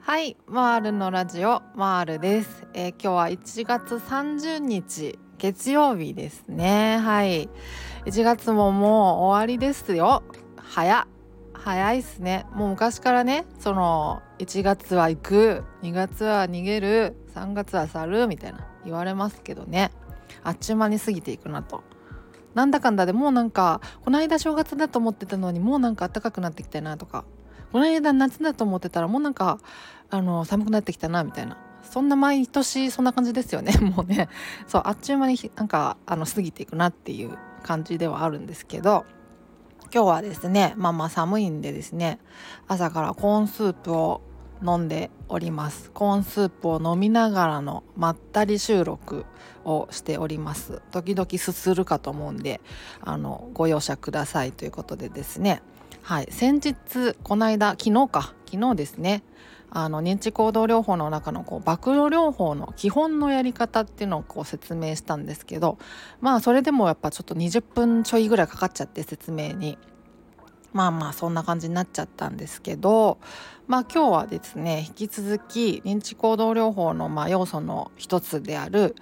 はいマールのラジオマールです、えー、今日は1月30日月曜日ですね。はい。1月ももう終わりですよ。早早いっすね。もう昔からねその1月は行く2月は逃げる3月は去るみたいな言われますけどね。あっちゅう間に過ぎていくなと。なんだかんだでもうなんかこの間正月だと思ってたのにもうなんか暖かくなってきたなとかこの間夏だと思ってたらもうなんかあの寒くなってきたなみたいな。そんな毎年そんな感じですよね もうね。そうあっちゅう間になんかあの過ぎていくなっていう感じではあるんですけど今日はですねまあまあ寒いんでですね朝からコーンスープを飲んでおります。コーンスープを飲みながらのまったり収録をしております。時々すするかと思うんであのご容赦くださいということでですね。はい。先日この間昨日か。昨日ですね。あの認知行動療法の中のこう暴露療法の基本のやり方っていうのをこう説明したんですけどまあそれでもやっぱちょっと20分ちょいぐらいかかっちゃって説明に。まあまあそんな感じになっちゃったんですけどまあ今日はですね引き続き認知行動療法のま要素の一つである、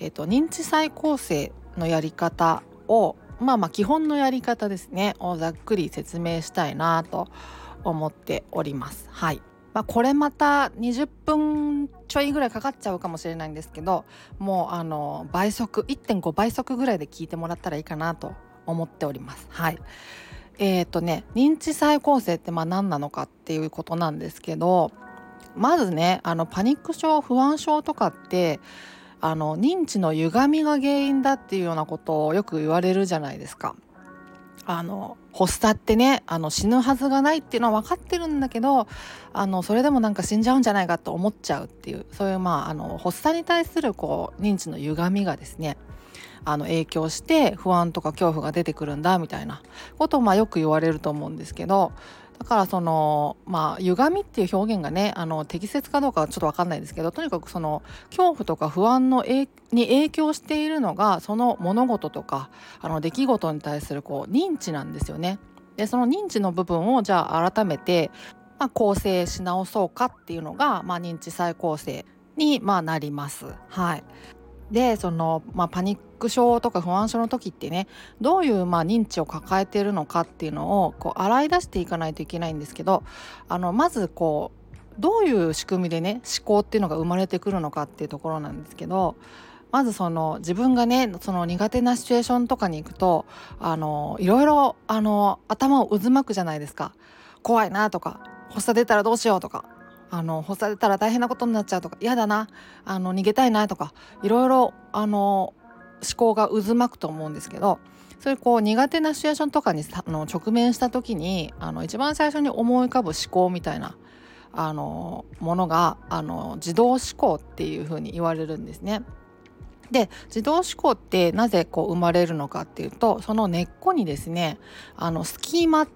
えーと、認知再構成のやり方をまあまあ基本のやり方ですねをざっくり説明したいなと思っております。はいまあ、これまた20分ちょいぐらいかかっちゃうかもしれないんですけどもうあの倍速1.5倍速ぐらいで聞いてもらったらいいかなと思っております。はいえーとね、認知再構成ってまあ何なのかっていうことなんですけどまずねあのパニック症不安症とかってあの認知の歪みが原因だっていうようなことをよく言われるじゃないですか。あの発作ってねあの死ぬはずがないっていうのは分かってるんだけどあのそれでもなんか死んじゃうんじゃないかと思っちゃうっていうそういうまああの発作に対するこう認知の歪みがですねあの影響して不安とか恐怖が出てくるんだみたいなことをまあよく言われると思うんですけどだからそのまあ歪みっていう表現がねあの適切かどうかはちょっと分かんないですけどとにかくその恐怖とか不安のに影響しているのがその物事とかあの出来事に対するこう認知なんですよね。でその認知の部分をじゃあ改めて、まあ、構成し直そうかっていうのが、まあ、認知再構成に、まあ、なります。はい、でその、まあ、パニック症とか不安症の時ってねどういう、まあ、認知を抱えてるのかっていうのをこう洗い出していかないといけないんですけどあのまずこうどういう仕組みでね思考っていうのが生まれてくるのかっていうところなんですけどまずその自分がねその苦手なシチュエーションとかに行くとあのいろいろあの頭を渦巻くじゃないですか。怖いなとか発作出たらどうしようとかあの干されたら大変なことになっちゃうとか嫌だなあの逃げたいなとかいろいろあの思考が渦巻くと思うんですけどそういうこう苦手なシチュエーションとかにあの直面した時にあの一番最初に思い浮かぶ思考みたいなあのものがあの自動思考っていうふうに言われるんですね。で自動思考ってなぜこう生まれるのかっていうとその根っこにですねあのスキーマっ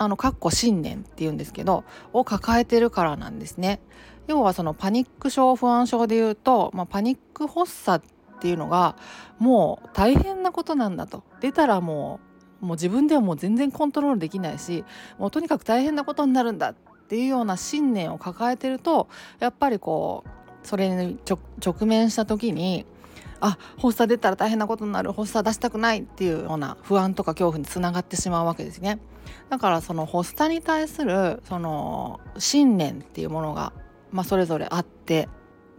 あのかっこ信念っていうんですけどを抱えてるからなんですね。要はそのパニック症不安症でいうと、まあ、パニック発作っていうのがもう大変なことなんだと出たらもうもう自分ではもう全然コントロールできないしもうとにかく大変なことになるんだっていうような信念を抱えてるとやっぱりこうそれに直面した時にあ発作出たら大変なことになる発作出したくないっていうような不安とか恐怖につながってしまうわけですね。だからその発作に対するその信念っていうものが、まあ、それぞれあって、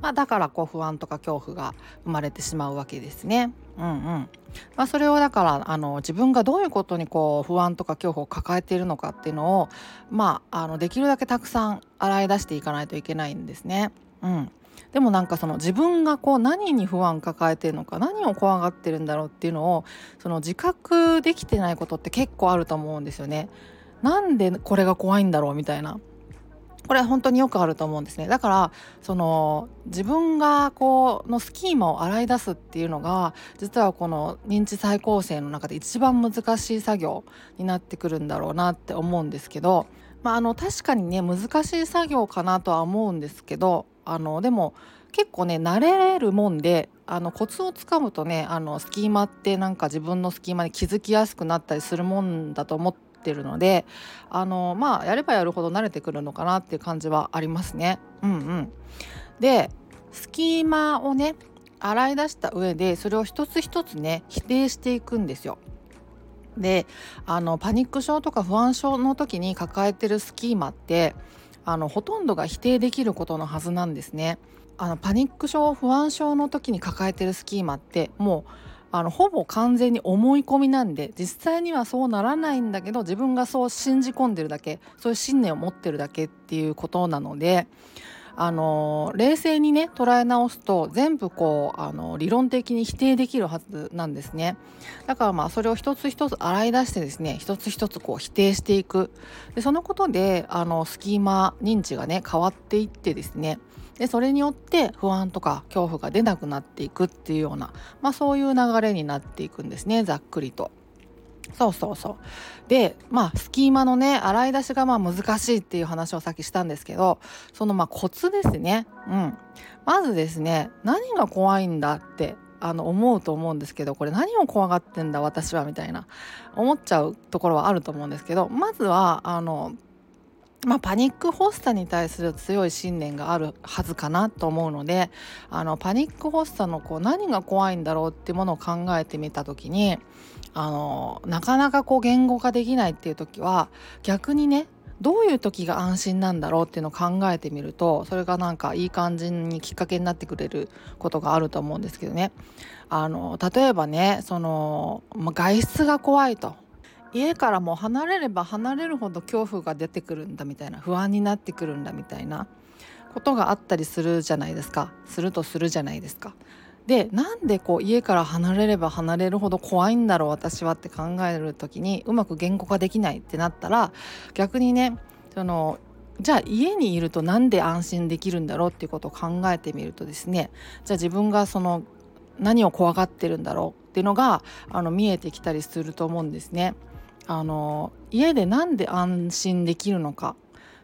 まあ、だからこう不安とか恐怖が生まれてしまうわけですね。うんうんまあ、それをだからあの自分がどういうことにこう不安とか恐怖を抱えているのかっていうのを、まあ、あのできるだけたくさん洗い出していかないといけないんですね。うん、でもなんかその自分がこう何に不安抱えてるのか何を怖がってるんだろうっていうのをその自覚できてないことって結構あると思うんですよね。なんでこれが怖いんだろうみたいな。これ本当によくあると思うんですねだからその自分がこうのスキーマを洗い出すっていうのが実はこの認知再構成の中で一番難しい作業になってくるんだろうなって思うんですけど、まあ、あの確かにね難しい作業かなとは思うんですけどあのでも結構ね慣れるもんであのコツをつかむとねあのスキーマってなんか自分のスキーマに気づきやすくなったりするもんだと思ってるのであのまあやればやるほど慣れてくるのかなっていう感じはありますね。うんうん、でスキーマをね洗い出した上でそれを一つ一つね否定していくんですよ。であのパニック症とか不安症の時に抱えてるスキーマってあのほとんどが否定できることのはずなんですね。あのパニック症不安症の時に抱えてるスキーマってもうあのほぼ完全に思い込みなんで実際にはそうならないんだけど自分がそう信じ込んでるだけそういう信念を持ってるだけっていうことなのであの冷静にね捉え直すと全部こうあの理論的に否定できるはずなんですね。だからまあそれを一つ一つ洗い出してですね一つ一つこう否定していく。でそのことであのスキーマ認知がね変わっていってですね。でそれによって不安とか恐怖が出なくなっていくっていうような、まあ、そういう流れになっていくんですねざっくりと。そうそうそう。でまあスキーマのね洗い出しがまあ難しいっていう話をさっきしたんですけどそのまあコツですね。うん。まずですね何が怖いんだってあの思うと思うんですけどこれ何を怖がってんだ私はみたいな思っちゃうところはあると思うんですけどまずはあのまあ、パニック発作に対する強い信念があるはずかなと思うのであのパニック発作のこう何が怖いんだろうっていうものを考えてみた時にあのなかなかこう言語化できないっていう時は逆にねどういう時が安心なんだろうっていうのを考えてみるとそれがなんかいい感じにきっかけになってくれることがあると思うんですけどね。あの例えばねその、ま、外出が怖いと。家からも離れれば離れるほど恐怖が出てくるんだみたいな不安になってくるんだみたいなことがあったりするじゃないですか。するとするじゃないですか。でなんでこう家から離れれば離れるほど怖いんだろう私はって考える時にうまく言語化できないってなったら逆にねそのじゃあ家にいるとなんで安心できるんだろうっていうことを考えてみるとですねじゃあ自分がその何を怖がってるんだろうっていうのがあの見えてきたりすると思うんですね。あの家でなんで安心できるのか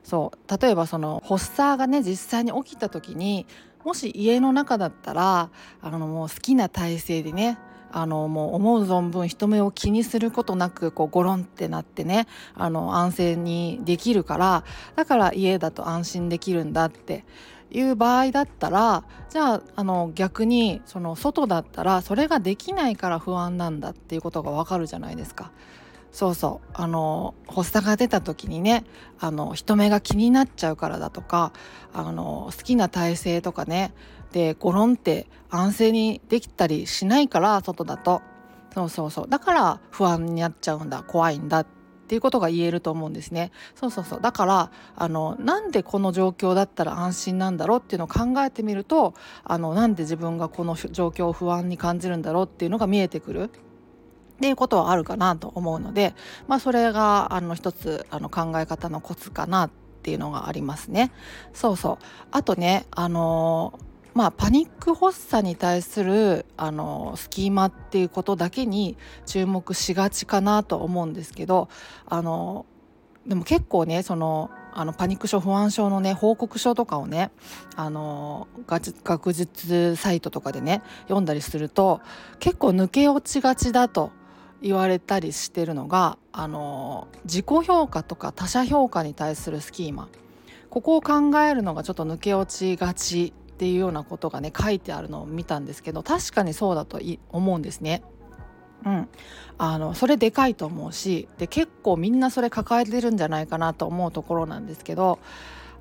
そう例えばその発作がね実際に起きた時にもし家の中だったらあのもう好きな体勢でねあのもう思う存分人目を気にすることなくこうゴロンってなってねあの安静にできるからだから家だと安心できるんだっていう場合だったらじゃああの逆にその外だったらそれができないから不安なんだっていうことがわかるじゃないですか。そうそう。あの発作が出た時にねあの人目が気になっちゃうからだとかあの好きな体勢とかねでゴロンって安静にできたりしないから外だと。そうそうそう。だから不安になっちゃうんだ怖いんだっていうことが言えると思うんですね。そうそうそう。だからあのなんでこの状況だったら安心なんだろう？っていうのを考えてみるとあのなんで自分がこの状況を不安に感じるんだろう？っていうのが見えてくる。っていうことはあるかなと思うので、まあ、それがあの一つあの考え方のコツかなっていうのがありますね。そうそうあとねあのまあ、パニック発作に対するあのスキーマっていうことだけに注目しがちかなと思うんですけどあのでも結構ねそのあのパニック症不安症のね報告書とかをねあの学術サイトとかでね読んだりすると結構抜け落ちがちだと言われたりしてるのがあの自己評価とか他者評価に対するスキーマここを考えるのがちょっと抜け落ちがちっていうようなことがね書いてあるのを見たんですけど確かにそうだと思うんですね。うん、あのそれでかいと思うしで結構みんなそれ抱えてるんじゃないかなと思うところなんですけど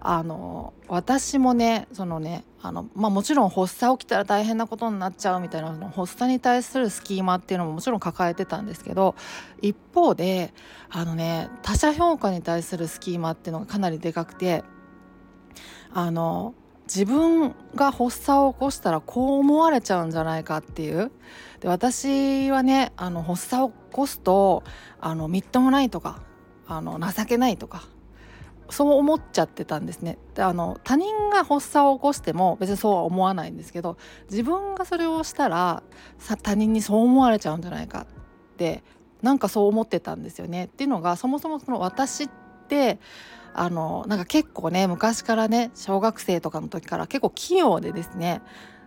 あの私もねそのねあの、まあ、もちろん発作起きたら大変なことになっちゃうみたいなその発作に対するスキーマっていうのももちろん抱えてたんですけど一方であのね他者評価に対するスキーマっていうのがかなりでかくてあの自分が発作を起こしたらこう思われちゃうんじゃないかっていう。で私はねあの発作を起こすとあのみっともないとかあの情けないとかそう思っちゃってたんですね。であの他人が発作を起こしても別にそうは思わないんですけど自分がそれをしたらさ他人にそう思われちゃうんじゃないかってなんかそう思ってたんですよね。っていうのがそもそもその私ってあのなんか結構ね昔からね小学生とかの時から結構器用でですね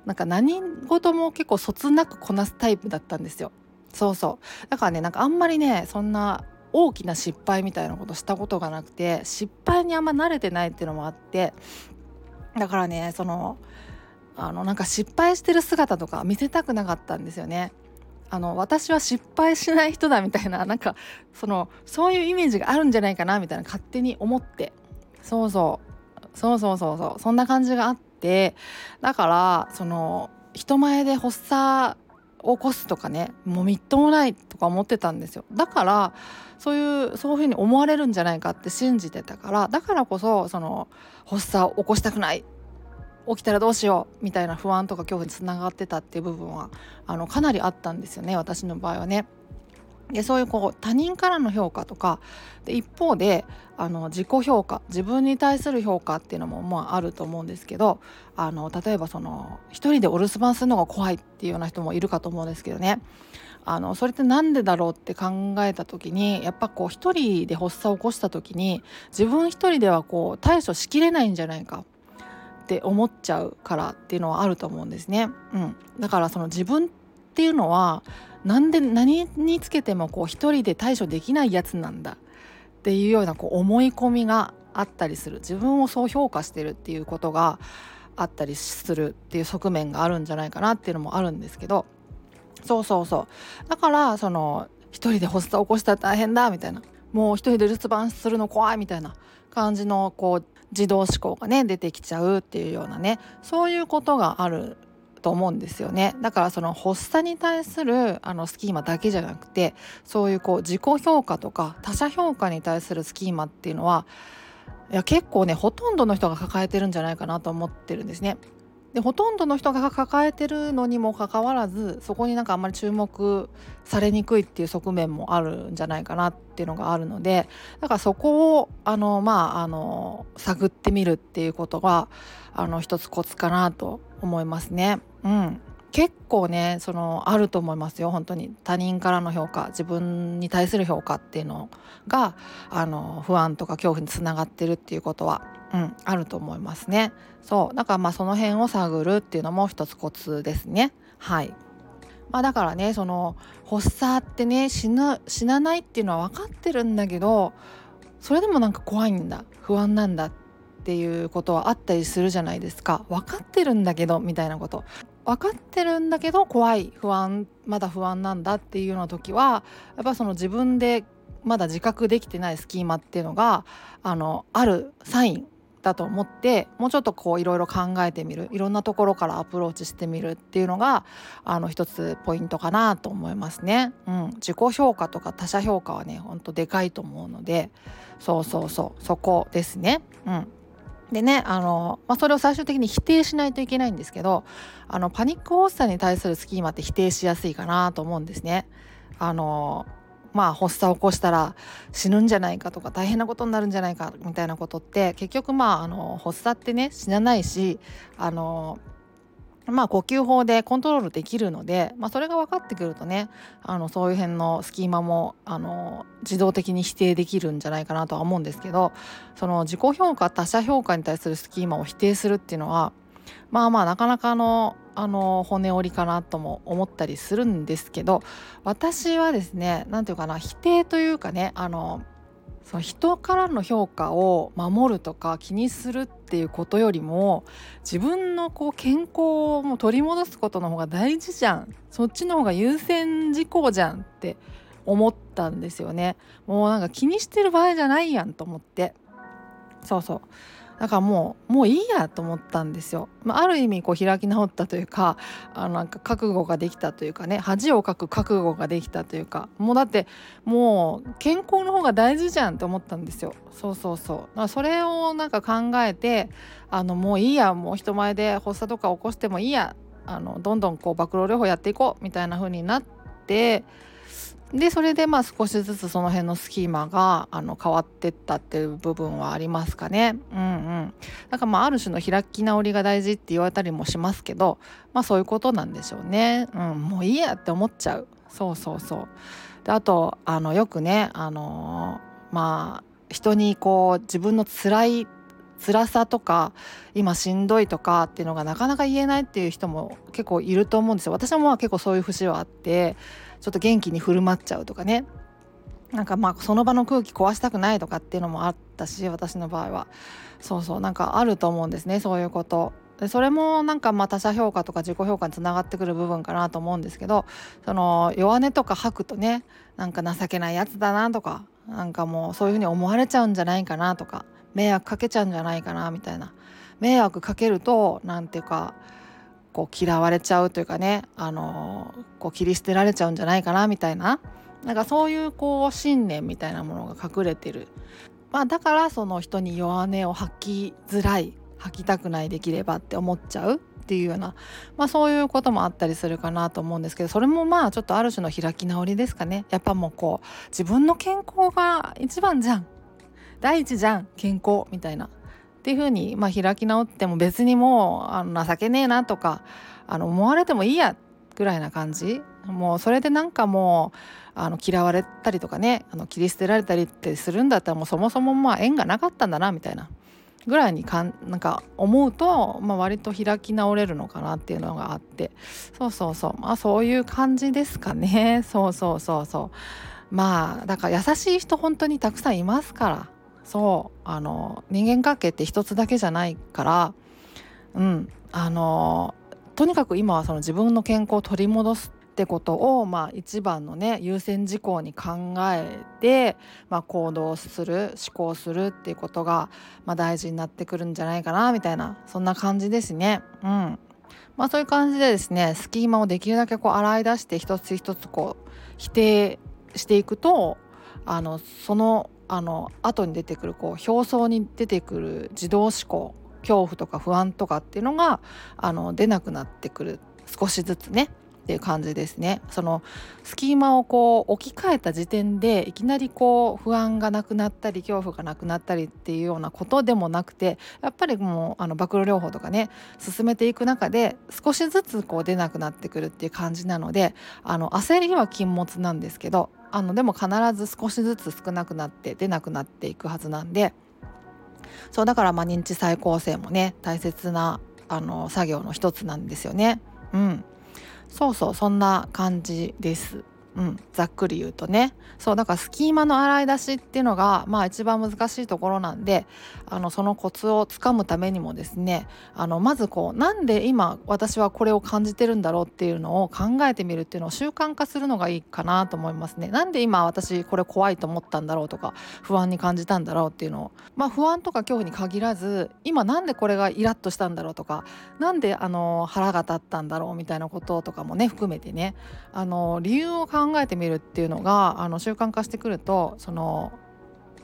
なんか何事も結構そつなくこなすタイプだったんですよ。そうそう。だからねなんかあんまりねそんな大きな失敗みたいなことしたことがなくて失敗にあんま慣れてないっていうのもあってだからねそのあのなんか失敗してる姿とか見せたくなかったんですよね。あの私は失敗しない人だみたいななんかそのそういうイメージがあるんじゃないかなみたいな勝手に思って。そうそう。そうそうそうそう。そんな感じがあって。だからその人前で発作起こすとかねもうみっともないとか思ってたんですよだからそういうそういうふうに思われるんじゃないかって信じてたからだからこそその発作を起こしたくない起きたらどうしようみたいな不安とか恐怖につながってたっていう部分はあのかなりあったんですよね私の場合はね。でそういうこう他人からの評価とかで一方であの自己評価自分に対する評価っていうのもまああると思うんですけどあの例えばその一人でお留守番するのが怖いっていうような人もいるかと思うんですけどねあのそれって何でだろうって考えた時にやっぱこう一人で発作を起こした時に自分一人ではこう対処しきれないんじゃないかって思っちゃうからっていうのはあると思うんですね。うん、だからその自分っていうのは何で何につけてもこう一人で対処できないやつなんだ。っていうようなこう思い込みがあったりする。自分をそう評価してるっていうことがあったりするっていう側面があるんじゃないかなっていうのもあるんですけど。そうそうそう。だからその一人で発作起こしたら大変だみたいな。もう一人で留守番するの怖いみたいな感じのこう自動思考がね出てきちゃうっていうようなね。そういうことがあると思うんですよねだからその発作に対するあのスキーマだけじゃなくてそういうこう自己評価とか他者評価に対するスキーマっていうのはいや結構ねほとんどの人が抱えてるんじゃないかなと思ってるんですね。でほとんどの人が抱えてるのにもかかわらずそこになんかあんまり注目されにくいっていう側面もあるんじゃないかなっていうのがあるのでだからそこをあのまああの探ってみるっていうことがあの一つコツかなと思いますね。うん、結構ねそのあると思いますよ本当に他人からの評価自分に対する評価っていうのがあの不安とか恐怖につながってるっていうことはうん、あると思いますね。そうだからまあその辺を探るっていうのも一つコツですね。はいまあ、だからねその発作ってね死ぬ死なないっていうのは分かってるんだけどそれでもなんか怖いんだ不安なんだってていうことはあったりするじゃないですか。分かってるんだけどみたいなこと。分かってるんだけど怖い不安まだ不安なんだっていうような時はやっぱその自分でまだ自覚できてないスキーマっていうのがあのあるサインだと思ってもうちょっとこういろいろ考えてみる。いろんなところからアプローチしてみるっていうのがあの一つポイントかなと思いますね。うん、自己評価とか他者評価はねほんとでかいと思うので。そうそうそう。そこですね。うん。でねあの、まあ、それを最終的に否定しないといけないんですけどあのパニック発作に対するスキーマって否定しやすいかなと思うんですね。あのまあ発作を起こしたら死ぬんじゃないかとか大変なことになるんじゃないかみたいなことって結局まああの発作ってね死なないしあのまあ呼吸法でコントロールできるので、まあ、それが分かってくるとねあのそういう辺のスキーマもあの自動的に否定できるんじゃないかなとは思うんですけどその自己評価他者評価に対するスキーマを否定するっていうのはまあまあなかなかのあの骨折りかなとも思ったりするんですけど私はですね何て言うかな否定というかねあのその人からの評価を守るとか気にするっていうことよりも自分のこう健康をも取り戻すことの方が大事じゃん。そっちの方が優先事項じゃんって思ったんですよね。もうなんか気にしてる場合じゃないやんと思って。そうそう。だからもうもういいやと思ったんですよ。まあ、ある意味こう開き直ったというかあのなんか覚悟ができたというかね恥をかく覚悟ができたというかもうだってもう健康の方が大事じゃんって思ったんですよ。そうそうそう。だからそれをなんか考えてあのもういいやもう人前で発作とか起こしてもいいやあのどんどんこう暴露療法やっていこうみたいな風になって。でそれでまあ少しずつその辺のスキーマがあの変わってったっていう部分はありますかね。うんうん。だからまあある種の開き直りが大事って言われたりもしますけどまあそういうことなんでしょうね。うん、もういいやって思っちゃう。そうそうそう。であとあのよくねあのー、まあ人にこう自分の辛い辛さとか今しんどいとかっていうのがなかなか言えないっていう人も結構いると思うんですよ私もまあ結構そういう節はあってちょっと元気に振る舞っちゃうとかね。なんかまあその場の空気壊したくないとかっていうのもあったし私の場合は。そうそうなんかあると思うんですねそういうこと。でそれもなんかまあ他者評価とか自己評価につながってくる部分かなと思うんですけどその弱音とか吐くとねなんか情けないやつだなとかなんかもうそういうふうに思われちゃうんじゃないかなとか迷惑かけちゃうんじゃないかなみたいな。迷惑かけると何ていうかこう嫌われちゃうというかねあのこう切り捨てられちゃうんじゃないかなみたいな。なんかそういうこう信念みたいなものが隠れてる、まあ、だからその人に弱音を吐きづらい吐きたくないできればって思っちゃうっていうような、まあ、そういうこともあったりするかなと思うんですけどそれもまあちょっとある種の開き直りですかね。やっぱもうこう自分の健康が一番じゃん。第一じゃん健康みたいな。っていうふうに、まあ、開き直っても別にもうあの情けねえなとかあの思われてもいいやぐらいな感じ。もうそれでなんかもうあの嫌われたりとかねあの切り捨てられたりってするんだったらもうそもそもまあ縁がなかったんだなみたいなぐらいにかんなんか思うと、まあ、割と開き直れるのかなっていうのがあって。そうそうそう。まあそういう感じですかね。そうそうそうそう。まあだから優しい人本当にたくさんいますから。そうあの人間関係って一つだけじゃないからうんあのとにかく今はその自分の健康を取り戻すってことを、まあ、一番のね優先事項に考えて、まあ、行動する思考するっていうことが、まあ、大事になってくるんじゃないかなみたいなそんな感じですね。うんまあ、そういう感じでですねスキーマをできるだけこう洗い出して一つ一つこう否定していくとあのそのあの後に出てくるこう表層に出てくる自動思考恐怖とか不安とかっていうのがあの出なくなってくる少しずつね。っていう感じですねそのスキーマをこう置き換えた時点でいきなりこう不安がなくなったり恐怖がなくなったりっていうようなことでもなくてやっぱりもうあの暴露療法とかね進めていく中で少しずつこう出なくなってくるっていう感じなのであの焦りは禁物なんですけどあのでも必ず少しずつ少なくなって出なくなっていくはずなんでそうだからまあ認知再構成もね大切なあの作業の一つなんですよね。うんそうそうそんな感じです。うん、ざっくり言うとねそうだからスキーマの洗い出しっていうのがまあ一番難しいところなんであのそのコツをつかむためにもですねあのまずこうなんで今私はこれを感じてるんだろうっていうのを考えてみるっていうのを習慣化するのがいいかなと思いますね。なんで今私これ怖いと思ったんだろうとか不安に感じたんだろうっていうのをまあ不安とか恐怖に限らず今なんでこれがイラッとしたんだろうとかなんであの腹が立ったんだろうみたいなこととかもね含めてねあの理由を考考えてみるっていうのがあの習慣化してくるとその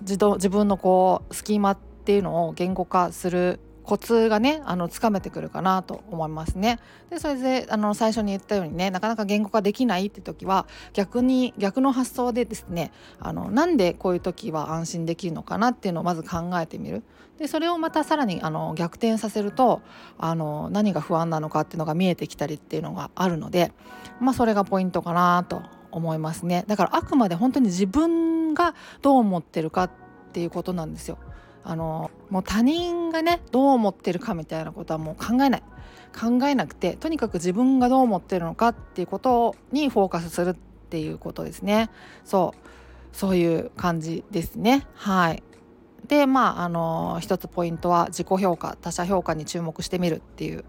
自動自分のこうスキーマっていうのを言語化するコツがねあのつかめてくるかなと思いますね。でそれであの最初に言ったようにねなかなか言語化できないって時は逆に逆の発想でですねあのなんでこういう時は安心できるのかなっていうのをまず考えてみる。でそれをまたさらにあの逆転させるとあの何が不安なのかっていうのが見えてきたりっていうのがあるので、まあ、それがポイントかなと思いますね。だからあくまで本当に自分がどう思ってるかっていうことなんですよ。あのもう他人がねどう思ってるかみたいなことはもう考えない。考えなくてとにかく自分がどう思ってるのかっていうことにフォーカスするっていうことですね。そう。そういう感じですね。はい。でまああの一つポイントは自己評価他者評価に注目してみるっていう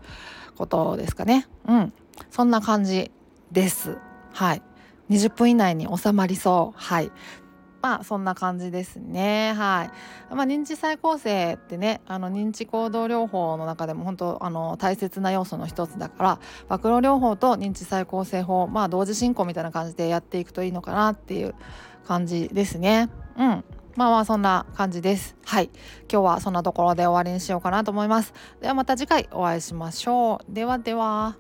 ことですかね。うん。そんな感じです。はい。20分以内に収まりそうはいまあそんな感じですねはい、まあ、認知再構成ってねあの認知行動療法の中でも本当あの大切な要素の一つだから暴露療法と認知再構成法まあ同時進行みたいな感じでやっていくといいのかなっていう感じですねうんまあまあそんな感じです。はい。今日はそんなところで終わりにしようかなと思います。ではまた次回お会いしましょう。ではでは。